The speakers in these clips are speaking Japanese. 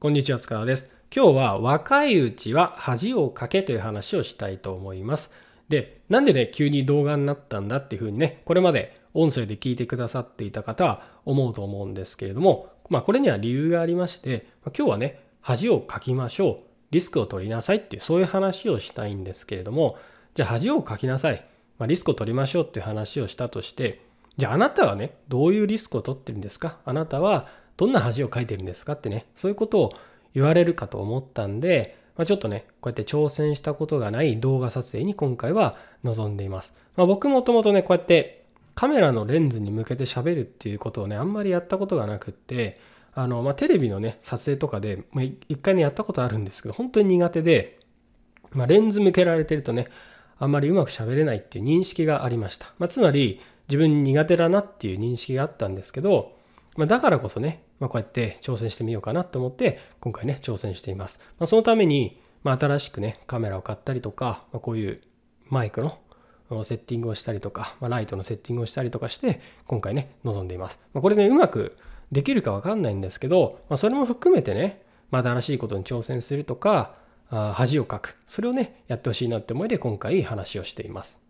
こんにちは、塚田です。今日は若いうちは恥をかけという話をしたいと思います。で、なんでね、急に動画になったんだっていうふうにね、これまで音声で聞いてくださっていた方は思うと思うんですけれども、まあこれには理由がありまして、今日はね、恥をかきましょう、リスクを取りなさいっていうそういう話をしたいんですけれども、じゃあ恥をかきなさい、まあ、リスクを取りましょうっていう話をしたとして、じゃああなたはね、どういうリスクを取ってるんですか？あなたはどんな恥をかいてるんですかってね、そういうことを言われるかと思ったんで、まあ、ちょっとね、こうやって挑戦したことがない動画撮影に今回は臨んでいます。まあ、僕もともとね、こうやってカメラのレンズに向けて喋るっていうことをね、あんまりやったことがなくって、あの、まあ、テレビのね、撮影とかで、まあ、一回ね、やったことあるんですけど、本当に苦手で、まあ、レンズ向けられてるとね、あんまりうまく喋れないっていう認識がありました。まあ、つまり、自分苦手だなっていう認識があったんですけど、まあ、だからこそね、まあ、こうやって挑戦してみようかなと思って今回ね挑戦しています、まあ、そのために、まあ、新しくねカメラを買ったりとか、まあ、こういうマイクのセッティングをしたりとか、まあ、ライトのセッティングをしたりとかして今回ね臨んでいます、まあ、これねうまくできるかわかんないんですけど、まあ、それも含めてね、まあ、新しいことに挑戦するとかあ恥をかく。それをねやってほしいなって思いで今回話をしています。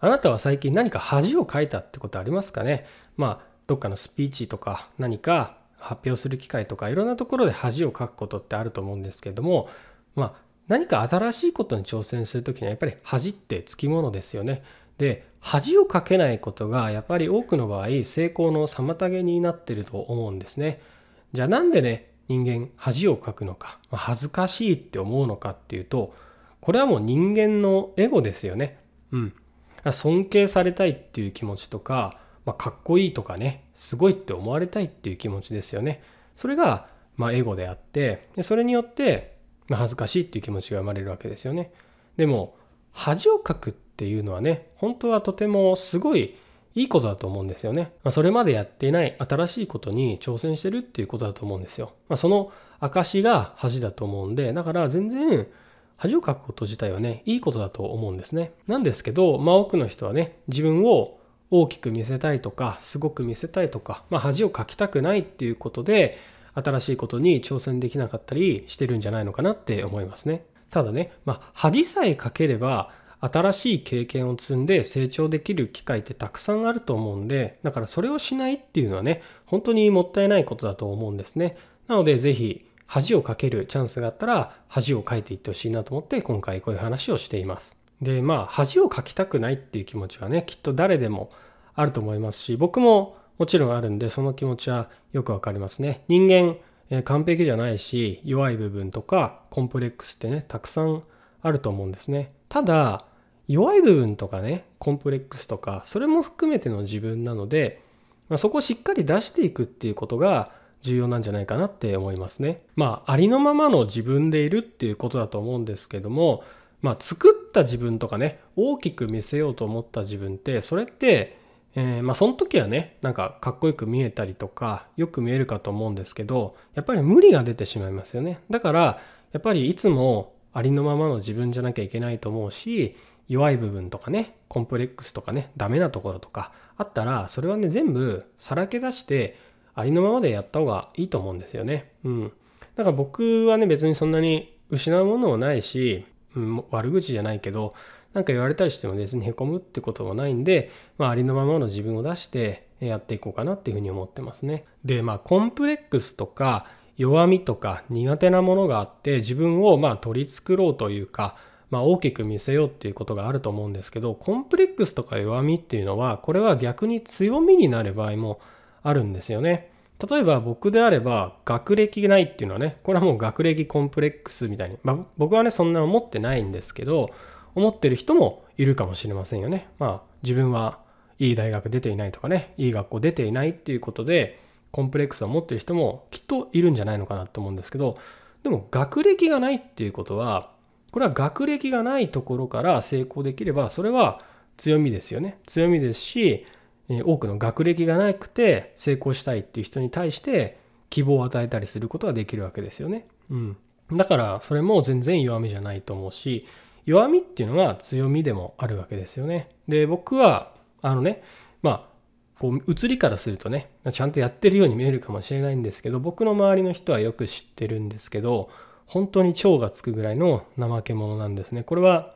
あなたは最近何か恥をかいたってことありますかね？まあどっかのスピーチとか何か発表する機会とかいろんなところで恥をかくことってあると思うんですけれどもまあ何か新しいことに挑戦する時にはやっぱり恥ってつきものですよね。で恥をかけないことがやっぱり多くの場合成功の妨げになってると思うんですね。じゃあなんでね人間恥をかくのか、まあ、恥ずかしいって思うのかっていうとこれはもう人間のエゴですよね。うん。尊敬されたいっていう気持ちとかまあ、かっこいいとかねすごいって思われたいっていう気持ちですよねそれがまあエゴであってでそれによってまあ恥ずかしいっていう気持ちが生まれるわけですよねでも恥をかくっていうのはね本当はとてもすごいいいことだと思うんですよね。まあ、それまでやっていない新しいことに挑戦してるっていうことだと思うんですよ。まあ、その証が恥だと思うんで、だから全然恥をかくこと自体はね、いいことだと思うんですね。なんですけど、まあ多くの人はね、自分を大きく見せたいとかすごく見せたいとか、まあ、恥をかきたくないっていうことで新しいことに挑戦できなかったりしてるんじゃないのかなって思いますね。ただね、まあ、恥さえかければ新しい経験を積んで成長できる機会ってたくさんあると思うんでだからそれをしないっていうのはね本当にもったいないことだと思うんですね。なので是非恥をかけるチャンスがあったら恥をかいていってほしいなと思って今回こういう話をしています。でまあ恥をかきたくないっていう気持ちはねきっと誰でもあると思いますし僕ももちろんあるんでその気持ちはよくわかりますね。人間、えー、完璧じゃないし弱い部分とかコンプレックスってねたくさんあると思うんですね。ただ弱い部分とかねコンプレックスとかそれも含めての自分なので、まあ、そこをしっかり出していくっていうことが重要なんじゃないかなって思いますね。まあありのままの自分でいるっていうことだと思うんですけどもまあ作った自分とかね大きく見せようと思った自分ってそれってえー、まあその時はねなんかかっこよく見えたりとかよく見えるかと思うんですけどやっぱり無理が出てしまいますよね。だからやっぱりいつもありのままの自分じゃなきゃいけないと思うし弱い部分とかねコンプレックスとかねダメなところとかあったらそれはね全部さらけ出してありのままでやった方がいいと思うんですよね。うん。だから僕はね別にそんなに失うものもないし、うん、悪口じゃないけど何か言われたりしても別にへこむってこともないんで、まあ、ありのままの自分を出してやっていこうかなっていうふうに思ってますね。で、まあ、コンプレックスとか弱みとか苦手なものがあって自分をまあ取り繕ろうというか、まあ、大きく見せようっていうことがあると思うんですけどコンプレックスとか弱みっていうのはこれは逆に強みになる場合もあるんですよね。例えば僕であれば学歴がないっていうのはねこれはもう学歴コンプレックスみたいに、まあ、僕はねそんな思ってないんですけど思ってる人もいるかもしれませんよね。まあ自分はいい大学出ていないとかねいい学校出ていないっていうことでコンプレックスを持ってる人もきっといるんじゃないのかなと思うんですけどでも学歴がないっていうことはこれは学歴がないところから成功できればそれは強みですよね強みですし多くの学歴がなくて成功したいっていう人に対して希望を与えたりすることができるわけですよね。うん、だからそれも全然弱みじゃないと思うし弱みっていうのは強みでもあるわけですよね。で僕はあのねまあこう移りからするとねちゃんとやってるように見えるかもしれないんですけど僕の周りの人はよく知ってるんですけど本当に腸がつくぐらいの怠け者なんですねこれは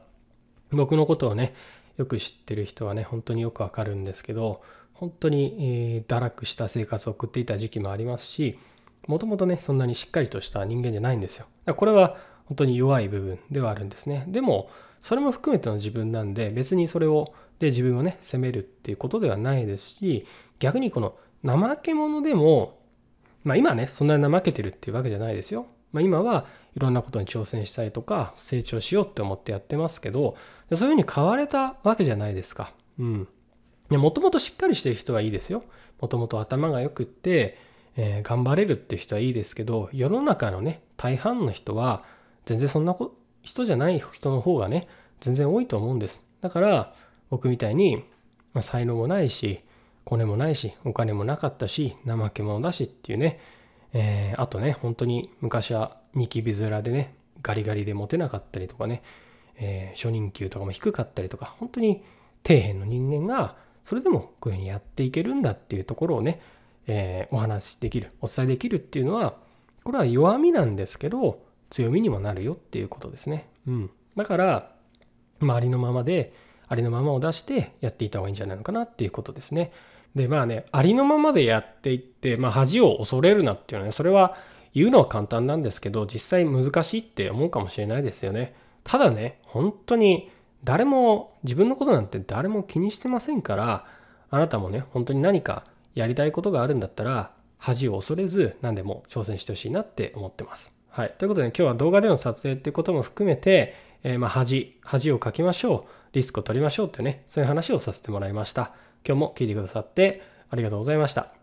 僕のことをねよく知ってる人はね本当によくわかるんですけど本当に、えー、堕落した生活を送っていた時期もありますしもともとねそんなにしっかりとした人間じゃないんですよこれは本当に弱い部分ではあるんですねでもそれも含めての自分なんで別にそれをで自分をね責めるっていうことではないですし逆にこの怠け者でもまあ今ねそんなに怠けてるっていうわけじゃないですよ。まあ、今はいろんなことに挑戦したりとか成長しようって思ってやってますけどそういうふうに変われたわけじゃないですか。うん。もともとしっかりしてる人はいいですよ。もともと頭がよくって、えー、頑張れるっていう人はいいですけど世の中のね大半の人は全然そんな人じゃない人の方がね全然多いと思うんです。だから僕みたいに、まあ、才能もないしコネもないしお金もなかったし怠け者だしっていうね、えー、あとね本当に昔はニキビ面でねガリガリでモテなかったりとかね、えー、初任給とかも低かったりとか本当に底辺の人間がそれでもこういうふうにやっていけるんだっていうところをね、えー、お話しできるお伝えできるっていうのはこれは弱みなんですけど強みにもなるよっていうことですね。うん、だから周りのままでありのままを出してやっていた方がいいんじゃないのかなっていうことですね。でまあねありのままでやっていって、まあ、恥を恐れるなっていうのはねそれは言うのは簡単なんですけど実際難しいって思うかもしれないですよね。ただね本当に誰も自分のことなんて誰も気にしてませんからあなたもね本当に何かやりたいことがあるんだったら恥を恐れず何でも挑戦してほしいなって思ってます。はい。ということで、今日は動画での撮影っていうことも含めて、えー、まあ恥、恥をかきましょう。リスクを取りましょうってね、そういう話をさせてもらいました。今日も聞いてくださってありがとうございました。